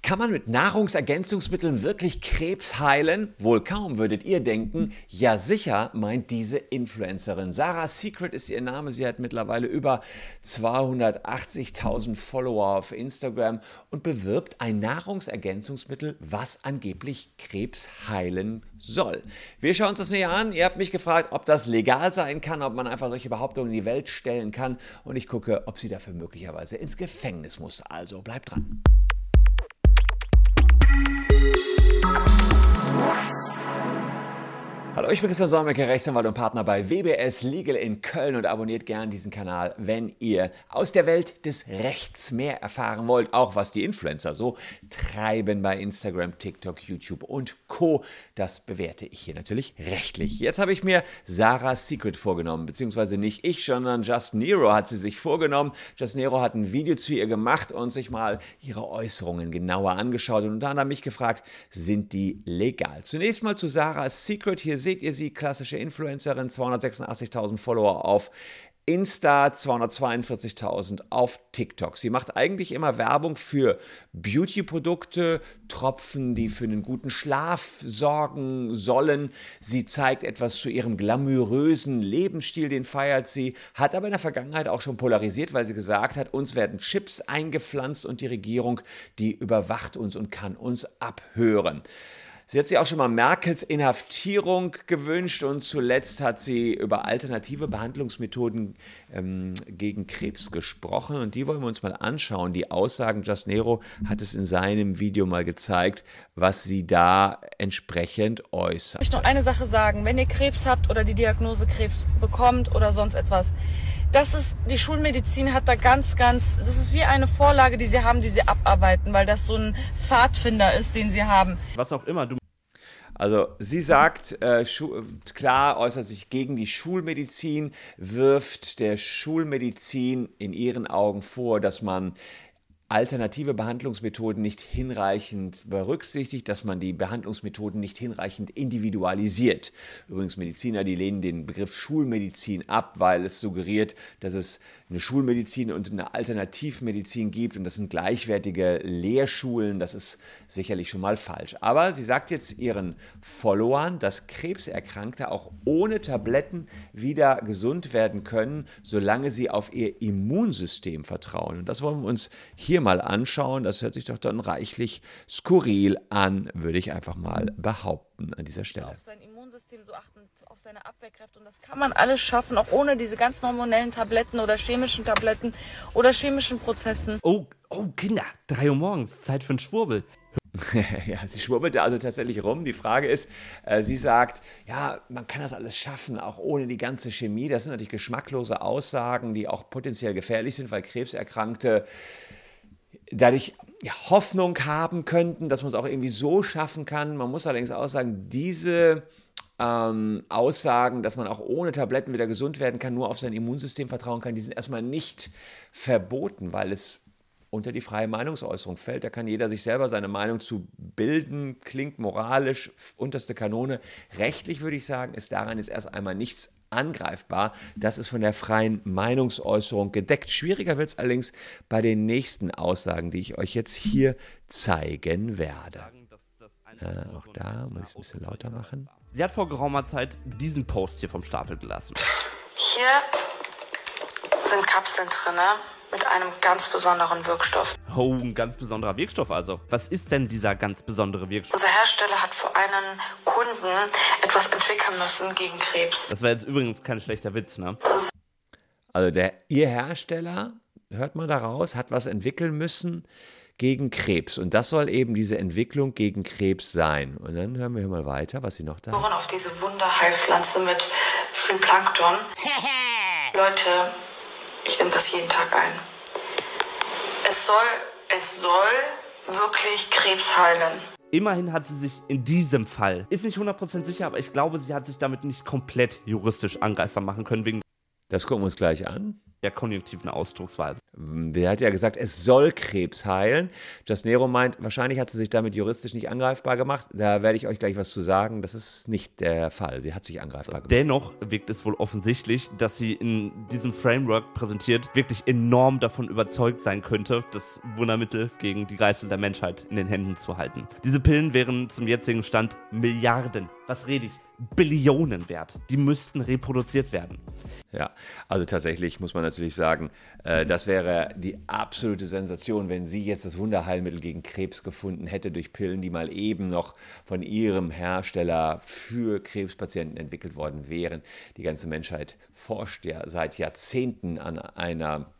Kann man mit Nahrungsergänzungsmitteln wirklich Krebs heilen? Wohl kaum, würdet ihr denken. Ja, sicher, meint diese Influencerin. Sarah Secret ist ihr Name. Sie hat mittlerweile über 280.000 Follower auf Instagram und bewirbt ein Nahrungsergänzungsmittel, was angeblich Krebs heilen soll. Wir schauen uns das näher an. Ihr habt mich gefragt, ob das legal sein kann, ob man einfach solche Behauptungen in die Welt stellen kann. Und ich gucke, ob sie dafür möglicherweise ins Gefängnis muss. Also bleibt dran. thank you Hallo, ich bin Christian Solmecke, Rechtsanwalt und Partner bei WBS Legal in Köln und abonniert gern diesen Kanal, wenn ihr aus der Welt des Rechts mehr erfahren wollt, auch was die Influencer so treiben bei Instagram, TikTok, YouTube und Co. Das bewerte ich hier natürlich rechtlich. Jetzt habe ich mir Sarah's Secret vorgenommen, beziehungsweise nicht ich, sondern Just Nero hat sie sich vorgenommen. Just Nero hat ein Video zu ihr gemacht und sich mal ihre Äußerungen genauer angeschaut und dann hat mich gefragt, sind die legal? Zunächst mal zu Sarah's Secret. Hier seht ihr sie, klassische Influencerin, 286.000 Follower auf Insta 242.000 auf TikTok. Sie macht eigentlich immer Werbung für Beauty-Produkte, Tropfen, die für einen guten Schlaf sorgen sollen. Sie zeigt etwas zu ihrem glamourösen Lebensstil, den feiert sie, hat aber in der Vergangenheit auch schon polarisiert, weil sie gesagt hat, uns werden Chips eingepflanzt und die Regierung, die überwacht uns und kann uns abhören. Sie hat sich auch schon mal Merkels Inhaftierung gewünscht und zuletzt hat sie über alternative Behandlungsmethoden ähm, gegen Krebs gesprochen und die wollen wir uns mal anschauen. Die Aussagen Just Nero hat es in seinem Video mal gezeigt, was sie da entsprechend äußert. Ich möchte noch eine Sache sagen, wenn ihr Krebs habt oder die Diagnose Krebs bekommt oder sonst etwas, das ist, die Schulmedizin hat da ganz, ganz, das ist wie eine Vorlage, die sie haben, die sie abarbeiten, weil das so ein Pfadfinder ist, den sie haben. Was auch immer, du also sie sagt, äh, klar äußert sich gegen die Schulmedizin, wirft der Schulmedizin in ihren Augen vor, dass man alternative Behandlungsmethoden nicht hinreichend berücksichtigt, dass man die Behandlungsmethoden nicht hinreichend individualisiert. Übrigens Mediziner, die lehnen den Begriff Schulmedizin ab, weil es suggeriert, dass es eine Schulmedizin und eine Alternativmedizin gibt und das sind gleichwertige Lehrschulen. Das ist sicherlich schon mal falsch. Aber sie sagt jetzt ihren Followern, dass Krebserkrankte auch ohne Tabletten wieder gesund werden können, solange sie auf ihr Immunsystem vertrauen. Und das wollen wir uns hier hier mal anschauen. Das hört sich doch dann reichlich skurril an, würde ich einfach mal behaupten an dieser Stelle. Auf sein Immunsystem so achten, auf seine Abwehrkräfte. Und das kann man alles schaffen, auch ohne diese ganz hormonellen Tabletten oder chemischen Tabletten oder chemischen Prozessen. Oh, oh Kinder, drei Uhr morgens, Zeit für einen Schwurbel. ja, sie schwurbelte also tatsächlich rum. Die Frage ist, äh, sie sagt, ja, man kann das alles schaffen, auch ohne die ganze Chemie. Das sind natürlich geschmacklose Aussagen, die auch potenziell gefährlich sind, weil Krebserkrankte dadurch Hoffnung haben könnten, dass man es auch irgendwie so schaffen kann. Man muss allerdings auch sagen, diese ähm, Aussagen, dass man auch ohne Tabletten wieder gesund werden kann, nur auf sein Immunsystem vertrauen kann, die sind erstmal nicht verboten, weil es unter die freie Meinungsäußerung fällt. Da kann jeder sich selber seine Meinung zu bilden, klingt moralisch, unterste Kanone. Rechtlich würde ich sagen, ist daran jetzt erst einmal nichts angreifbar. Das ist von der freien Meinungsäußerung gedeckt. Schwieriger wird es allerdings bei den nächsten Aussagen, die ich euch jetzt hier zeigen werde. Äh, auch da muss ich es ein bisschen lauter machen. Sie hat vor geraumer Zeit diesen Post hier vom Stapel gelassen. Hier sind Kapseln drin mit einem ganz besonderen Wirkstoff. Oh, ein ganz besonderer Wirkstoff also. Was ist denn dieser ganz besondere Wirkstoff? Unser Hersteller hat für einen Kunden etwas entwickeln müssen gegen Krebs. Das war jetzt übrigens kein schlechter Witz, ne? Also der, ihr Hersteller, hört man daraus, hat was entwickeln müssen gegen Krebs. Und das soll eben diese Entwicklung gegen Krebs sein. Und dann hören wir hier mal weiter, was sie noch da. Auf diese Wunderheilpflanze mit Phytoplankton. Leute, ich nehme das jeden Tag ein. Es soll, es soll wirklich Krebs heilen. Immerhin hat sie sich in diesem Fall, ist nicht 100% sicher, aber ich glaube, sie hat sich damit nicht komplett juristisch angreifbar machen können wegen. Das gucken wir uns gleich an. Eher konjunktiven Ausdrucksweise. Der hat ja gesagt, es soll Krebs heilen. Jasnero meint, wahrscheinlich hat sie sich damit juristisch nicht angreifbar gemacht. Da werde ich euch gleich was zu sagen. Das ist nicht der Fall. Sie hat sich angreifbar gemacht. Dennoch wirkt es wohl offensichtlich, dass sie in diesem Framework präsentiert, wirklich enorm davon überzeugt sein könnte, das Wundermittel gegen die Geißel der Menschheit in den Händen zu halten. Diese Pillen wären zum jetzigen Stand Milliarden. Was rede ich? Billionen wert. Die müssten reproduziert werden. Ja, also tatsächlich muss man natürlich sagen, äh, das wäre die absolute Sensation, wenn sie jetzt das Wunderheilmittel gegen Krebs gefunden hätte durch Pillen, die mal eben noch von ihrem Hersteller für Krebspatienten entwickelt worden wären. Die ganze Menschheit forscht ja seit Jahrzehnten an einer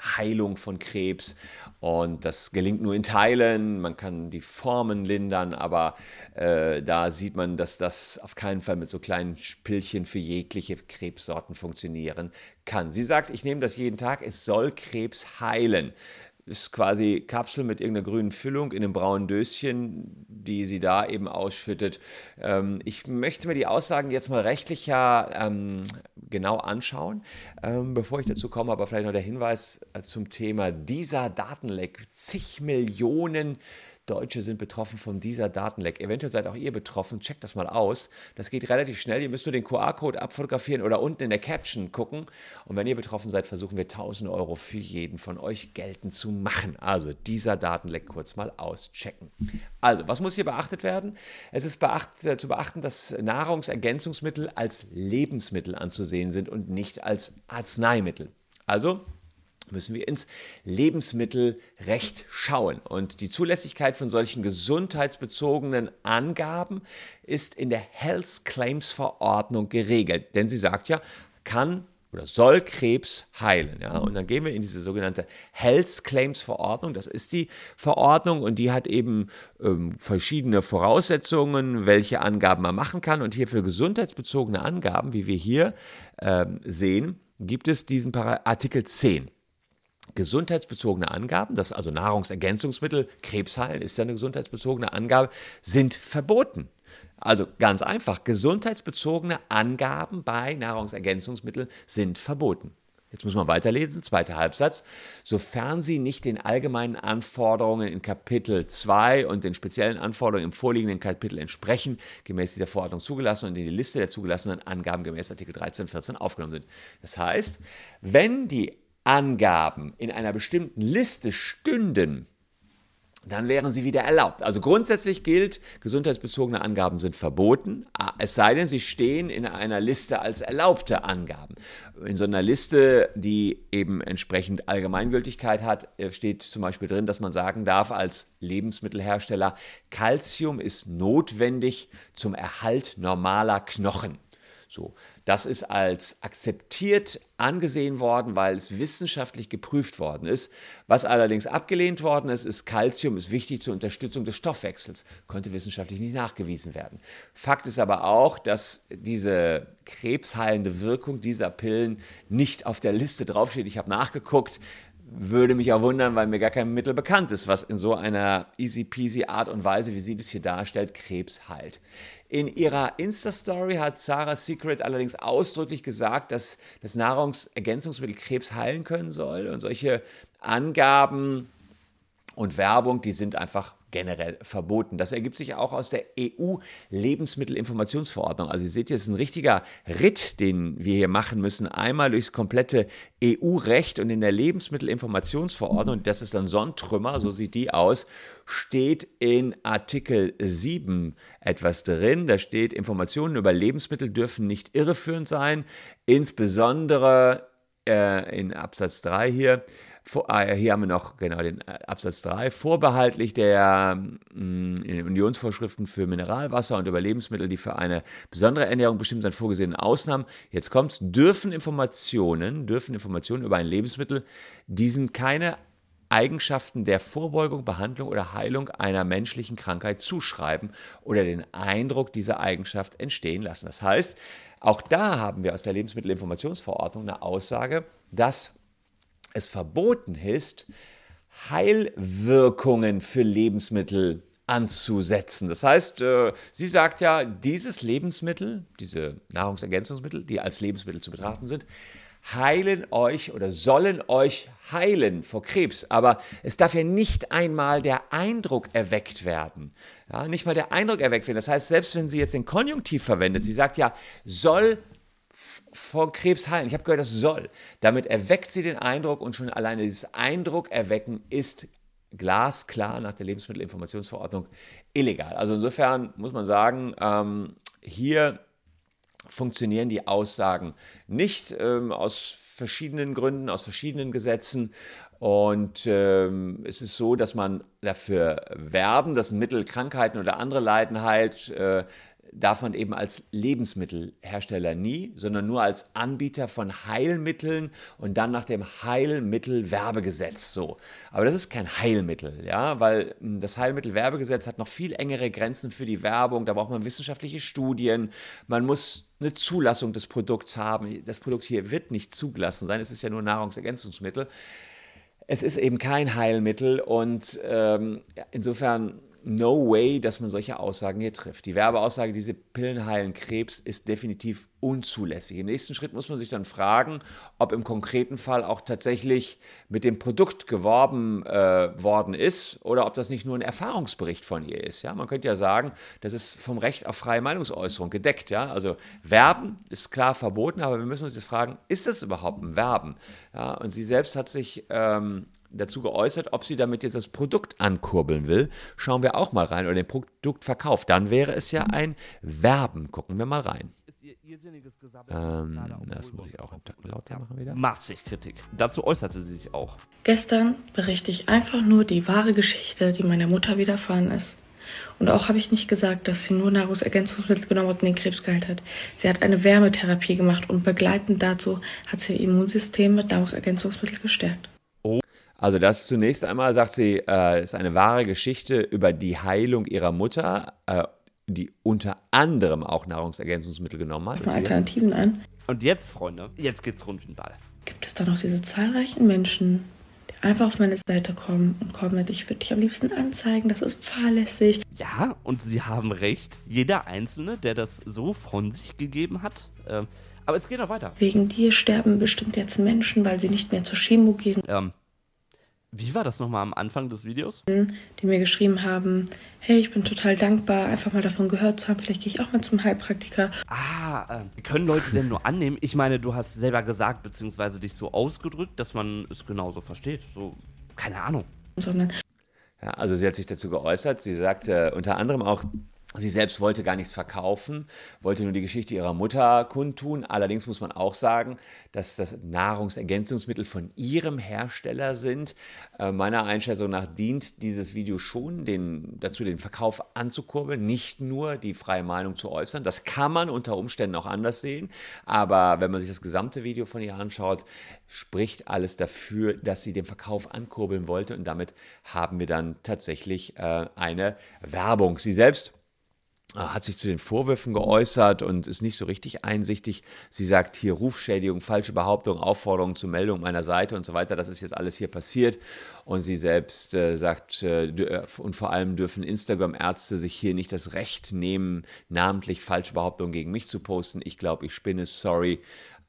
Heilung von Krebs. Und das gelingt nur in Teilen. Man kann die Formen lindern, aber äh, da sieht man, dass das auf keinen Fall mit so kleinen Pillchen für jegliche Krebssorten funktionieren kann. Sie sagt, ich nehme das jeden Tag, es soll Krebs heilen ist quasi Kapsel mit irgendeiner grünen Füllung in einem braunen Döschen, die sie da eben ausschüttet. Ähm, ich möchte mir die Aussagen jetzt mal rechtlicher ähm, genau anschauen. Ähm, bevor ich dazu komme, aber vielleicht noch der Hinweis äh, zum Thema dieser Datenleck. Zig Millionen Deutsche sind betroffen von dieser Datenleck. Eventuell seid auch ihr betroffen. Checkt das mal aus. Das geht relativ schnell. Ihr müsst nur den QR-Code abfotografieren oder unten in der Caption gucken. Und wenn ihr betroffen seid, versuchen wir 1000 Euro für jeden von euch geltend zu machen. Also dieser Datenleck kurz mal auschecken. Also, was muss hier beachtet werden? Es ist beacht, äh, zu beachten, dass Nahrungsergänzungsmittel als Lebensmittel anzusehen sind und nicht als Arzneimittel. Also müssen wir ins Lebensmittelrecht schauen. Und die Zulässigkeit von solchen gesundheitsbezogenen Angaben ist in der Health Claims Verordnung geregelt. Denn sie sagt ja, kann oder soll Krebs heilen. Ja? Und dann gehen wir in diese sogenannte Health Claims Verordnung. Das ist die Verordnung und die hat eben ähm, verschiedene Voraussetzungen, welche Angaben man machen kann. Und hier für gesundheitsbezogene Angaben, wie wir hier ähm, sehen, gibt es diesen Artikel 10 gesundheitsbezogene Angaben, das also Nahrungsergänzungsmittel, Krebsheilen ist ja eine gesundheitsbezogene Angabe, sind verboten. Also ganz einfach, gesundheitsbezogene Angaben bei Nahrungsergänzungsmitteln sind verboten. Jetzt muss man weiterlesen, zweiter Halbsatz. Sofern sie nicht den allgemeinen Anforderungen in Kapitel 2 und den speziellen Anforderungen im vorliegenden Kapitel entsprechen, gemäß dieser Verordnung zugelassen und in die Liste der zugelassenen Angaben gemäß Artikel 13, 14 aufgenommen sind. Das heißt, wenn die Angaben in einer bestimmten Liste stünden, dann wären sie wieder erlaubt. Also grundsätzlich gilt, gesundheitsbezogene Angaben sind verboten, es sei denn, sie stehen in einer Liste als erlaubte Angaben. In so einer Liste, die eben entsprechend Allgemeingültigkeit hat, äh, steht zum Beispiel drin, dass man sagen darf als Lebensmittelhersteller, Calcium ist notwendig zum Erhalt normaler Knochen. So, das ist als akzeptiert angesehen worden, weil es wissenschaftlich geprüft worden ist. Was allerdings abgelehnt worden ist, ist Calcium ist wichtig zur Unterstützung des Stoffwechsels, konnte wissenschaftlich nicht nachgewiesen werden. Fakt ist aber auch, dass diese krebsheilende Wirkung dieser Pillen nicht auf der Liste draufsteht. Ich habe nachgeguckt, würde mich auch wundern, weil mir gar kein Mittel bekannt ist, was in so einer easy peasy Art und Weise, wie sie das hier darstellt, Krebs heilt. In ihrer Insta-Story hat Sarah Secret allerdings ausdrücklich gesagt, dass das Nahrungsergänzungsmittel Krebs heilen können soll. Und solche Angaben und Werbung, die sind einfach generell verboten. Das ergibt sich auch aus der EU-Lebensmittelinformationsverordnung. Also ihr seht, hier ist ein richtiger Ritt, den wir hier machen müssen. Einmal durchs komplette EU-Recht und in der Lebensmittelinformationsverordnung, das ist dann Sonnentrümmer, so sieht die aus, steht in Artikel 7 etwas drin. Da steht, Informationen über Lebensmittel dürfen nicht irreführend sein, insbesondere äh, in Absatz 3 hier Ah, hier haben wir noch genau den äh, Absatz 3, vorbehaltlich der mm, Unionsvorschriften für Mineralwasser und über Lebensmittel, die für eine besondere Ernährung bestimmt sind, vorgesehenen Ausnahmen. Jetzt kommt es, dürfen Informationen, dürfen Informationen über ein Lebensmittel diesen keine Eigenschaften der Vorbeugung, Behandlung oder Heilung einer menschlichen Krankheit zuschreiben oder den Eindruck dieser Eigenschaft entstehen lassen. Das heißt, auch da haben wir aus der Lebensmittelinformationsverordnung eine Aussage, dass es verboten ist, Heilwirkungen für Lebensmittel anzusetzen. Das heißt, äh, sie sagt ja, dieses Lebensmittel, diese Nahrungsergänzungsmittel, die als Lebensmittel zu betrachten sind, heilen euch oder sollen euch heilen vor Krebs. Aber es darf ja nicht einmal der Eindruck erweckt werden. Ja, nicht mal der Eindruck erweckt werden. Das heißt, selbst wenn sie jetzt den Konjunktiv verwendet, sie sagt ja, soll vor Krebs heilen. Ich habe gehört, das soll. Damit erweckt sie den Eindruck und schon alleine dieses Eindruck erwecken ist glasklar nach der Lebensmittelinformationsverordnung illegal. Also insofern muss man sagen, ähm, hier funktionieren die Aussagen nicht ähm, aus verschiedenen Gründen, aus verschiedenen Gesetzen. Und ähm, es ist so, dass man dafür werben, dass Mittel Krankheiten oder andere Leiden heilt, äh, darf man eben als Lebensmittelhersteller nie, sondern nur als Anbieter von Heilmitteln und dann nach dem Heilmittelwerbegesetz so. Aber das ist kein Heilmittel, ja, weil hm, das Heilmittelwerbegesetz hat noch viel engere Grenzen für die Werbung. Da braucht man wissenschaftliche Studien. Man muss eine Zulassung des Produkts haben. Das Produkt hier wird nicht zugelassen sein. Es ist ja nur Nahrungsergänzungsmittel. Es ist eben kein Heilmittel und ähm, insofern no way, dass man solche Aussagen hier trifft. Die Werbeaussage, diese Pillen heilen Krebs, ist definitiv unzulässig. Im nächsten Schritt muss man sich dann fragen, ob im konkreten Fall auch tatsächlich mit dem Produkt geworben äh, worden ist oder ob das nicht nur ein Erfahrungsbericht von ihr ist. Ja? Man könnte ja sagen, das ist vom Recht auf freie Meinungsäußerung gedeckt. Ja? Also Werben ist klar verboten, aber wir müssen uns jetzt fragen, ist das überhaupt ein Werben? Ja? Und sie selbst hat sich ähm, dazu geäußert, ob sie damit jetzt das Produkt ankurbeln will. Schauen wir auch mal rein. Oder den Produktverkauf. Dann wäre es ja ein Werben. Gucken wir mal rein. Ähm, das muss ich auch einen Tacken lauter machen wieder. Massig Kritik. Dazu äußerte sie sich auch. Gestern berichte ich einfach nur die wahre Geschichte, die meiner Mutter widerfahren ist. Und auch habe ich nicht gesagt, dass sie nur Nahrungsergänzungsmittel genommen hat und den Krebs geheilt hat. Sie hat eine Wärmetherapie gemacht und begleitend dazu hat sie ihr Immunsystem mit Nahrungsergänzungsmitteln gestärkt. Also das zunächst einmal sagt sie, äh, ist eine wahre Geschichte über die Heilung ihrer Mutter, äh, die unter anderem auch Nahrungsergänzungsmittel genommen hat. Alternativen an. Und jetzt, Freunde, jetzt geht's rund den Ball. Gibt es da noch diese zahlreichen Menschen, die einfach auf meine Seite kommen und kommen mit, ich würde dich am liebsten anzeigen, das ist fahrlässig. Ja, und sie haben recht. Jeder Einzelne, der das so von sich gegeben hat. Äh, aber es geht noch weiter. Wegen dir sterben bestimmt jetzt Menschen, weil sie nicht mehr zur Chemo gehen. Ähm, wie war das nochmal am Anfang des Videos? Die mir geschrieben haben, hey, ich bin total dankbar, einfach mal davon gehört zu haben, vielleicht gehe ich auch mal zum Heilpraktiker. Ah, äh, können Leute denn nur annehmen? Ich meine, du hast selber gesagt, beziehungsweise dich so ausgedrückt, dass man es genauso versteht. So, keine Ahnung. Sondern ja, also sie hat sich dazu geäußert. Sie sagte unter anderem auch, Sie selbst wollte gar nichts verkaufen, wollte nur die Geschichte ihrer Mutter kundtun. Allerdings muss man auch sagen, dass das Nahrungsergänzungsmittel von ihrem Hersteller sind. Äh, meiner Einschätzung nach dient dieses Video schon den, dazu, den Verkauf anzukurbeln, nicht nur die freie Meinung zu äußern. Das kann man unter Umständen auch anders sehen. Aber wenn man sich das gesamte Video von ihr anschaut, spricht alles dafür, dass sie den Verkauf ankurbeln wollte. Und damit haben wir dann tatsächlich äh, eine Werbung. Sie selbst hat sich zu den Vorwürfen geäußert und ist nicht so richtig einsichtig. Sie sagt hier Rufschädigung, falsche Behauptung, Aufforderung zur Meldung meiner Seite und so weiter. Das ist jetzt alles hier passiert. Und sie selbst äh, sagt, äh, äh und vor allem dürfen Instagram-Ärzte sich hier nicht das Recht nehmen, namentlich falsche Behauptungen gegen mich zu posten. Ich glaube, ich spinne, sorry.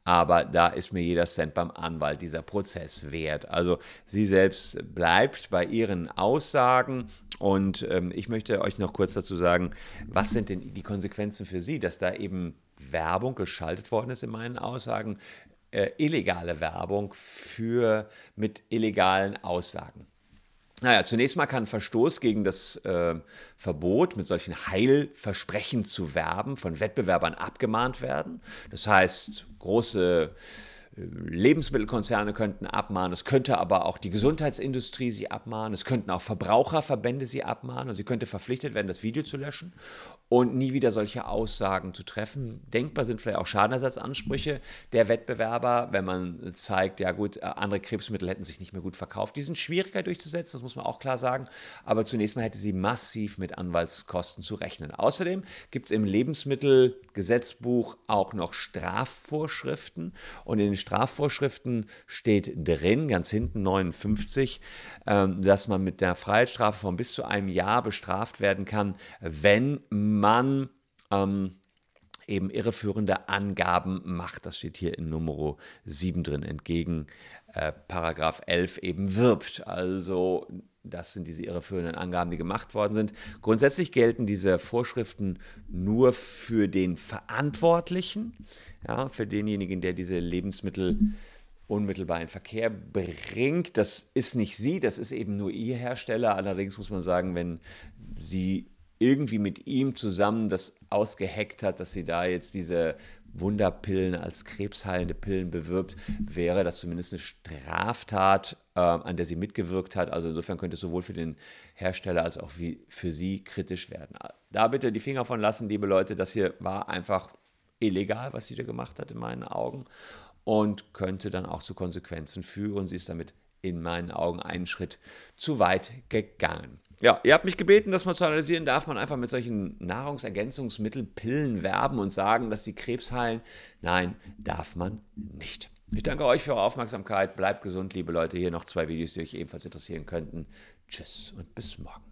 Aber da ist mir jeder Cent beim Anwalt dieser Prozess wert. Also sie selbst bleibt bei ihren Aussagen und ähm, ich möchte euch noch kurz dazu sagen, was sind denn die Konsequenzen für Sie, dass da eben Werbung geschaltet worden ist in meinen Aussagen, äh, illegale Werbung für mit illegalen Aussagen. Naja, zunächst mal kann Verstoß gegen das äh, Verbot, mit solchen Heilversprechen zu werben, von Wettbewerbern abgemahnt werden. Das heißt, große Lebensmittelkonzerne könnten abmahnen, es könnte aber auch die Gesundheitsindustrie sie abmahnen, es könnten auch Verbraucherverbände sie abmahnen und sie könnte verpflichtet werden, das Video zu löschen und nie wieder solche Aussagen zu treffen. Denkbar sind vielleicht auch Schadenersatzansprüche der Wettbewerber, wenn man zeigt, ja gut, äh, andere Krebsmittel hätten sich nicht mehr gut verkauft. Die sind schwieriger durchzusetzen, das muss man auch klar sagen, aber zunächst mal hätte sie massiv mit Anwaltskosten zu rechnen. Außerdem gibt es im Lebensmittelgesetzbuch auch noch Strafvorschriften und in den Strafvorschriften steht drin, ganz hinten 59, ähm, dass man mit der Freiheitsstrafe von bis zu einem Jahr bestraft werden kann, wenn man ähm, eben irreführende Angaben macht. Das steht hier in Nummer 7 drin, entgegen äh, Paragraph 11 eben wirbt. Also das sind diese irreführenden Angaben, die gemacht worden sind. Grundsätzlich gelten diese Vorschriften nur für den Verantwortlichen, ja, für denjenigen, der diese Lebensmittel unmittelbar in Verkehr bringt. Das ist nicht sie, das ist eben nur ihr Hersteller. Allerdings muss man sagen, wenn sie irgendwie mit ihm zusammen das ausgeheckt hat, dass sie da jetzt diese Wunderpillen als krebsheilende Pillen bewirbt, wäre das zumindest eine Straftat, äh, an der sie mitgewirkt hat. Also insofern könnte es sowohl für den Hersteller als auch für sie kritisch werden. Da bitte die Finger von lassen, liebe Leute. Das hier war einfach illegal, was sie da gemacht hat in meinen Augen und könnte dann auch zu Konsequenzen führen. Sie ist damit in meinen Augen einen Schritt zu weit gegangen. Ja, ihr habt mich gebeten, das mal zu analysieren. Darf man einfach mit solchen Nahrungsergänzungsmitteln, Pillen werben und sagen, dass die Krebs heilen? Nein, darf man nicht. Ich danke euch für eure Aufmerksamkeit. Bleibt gesund, liebe Leute. Hier noch zwei Videos, die euch ebenfalls interessieren könnten. Tschüss und bis morgen.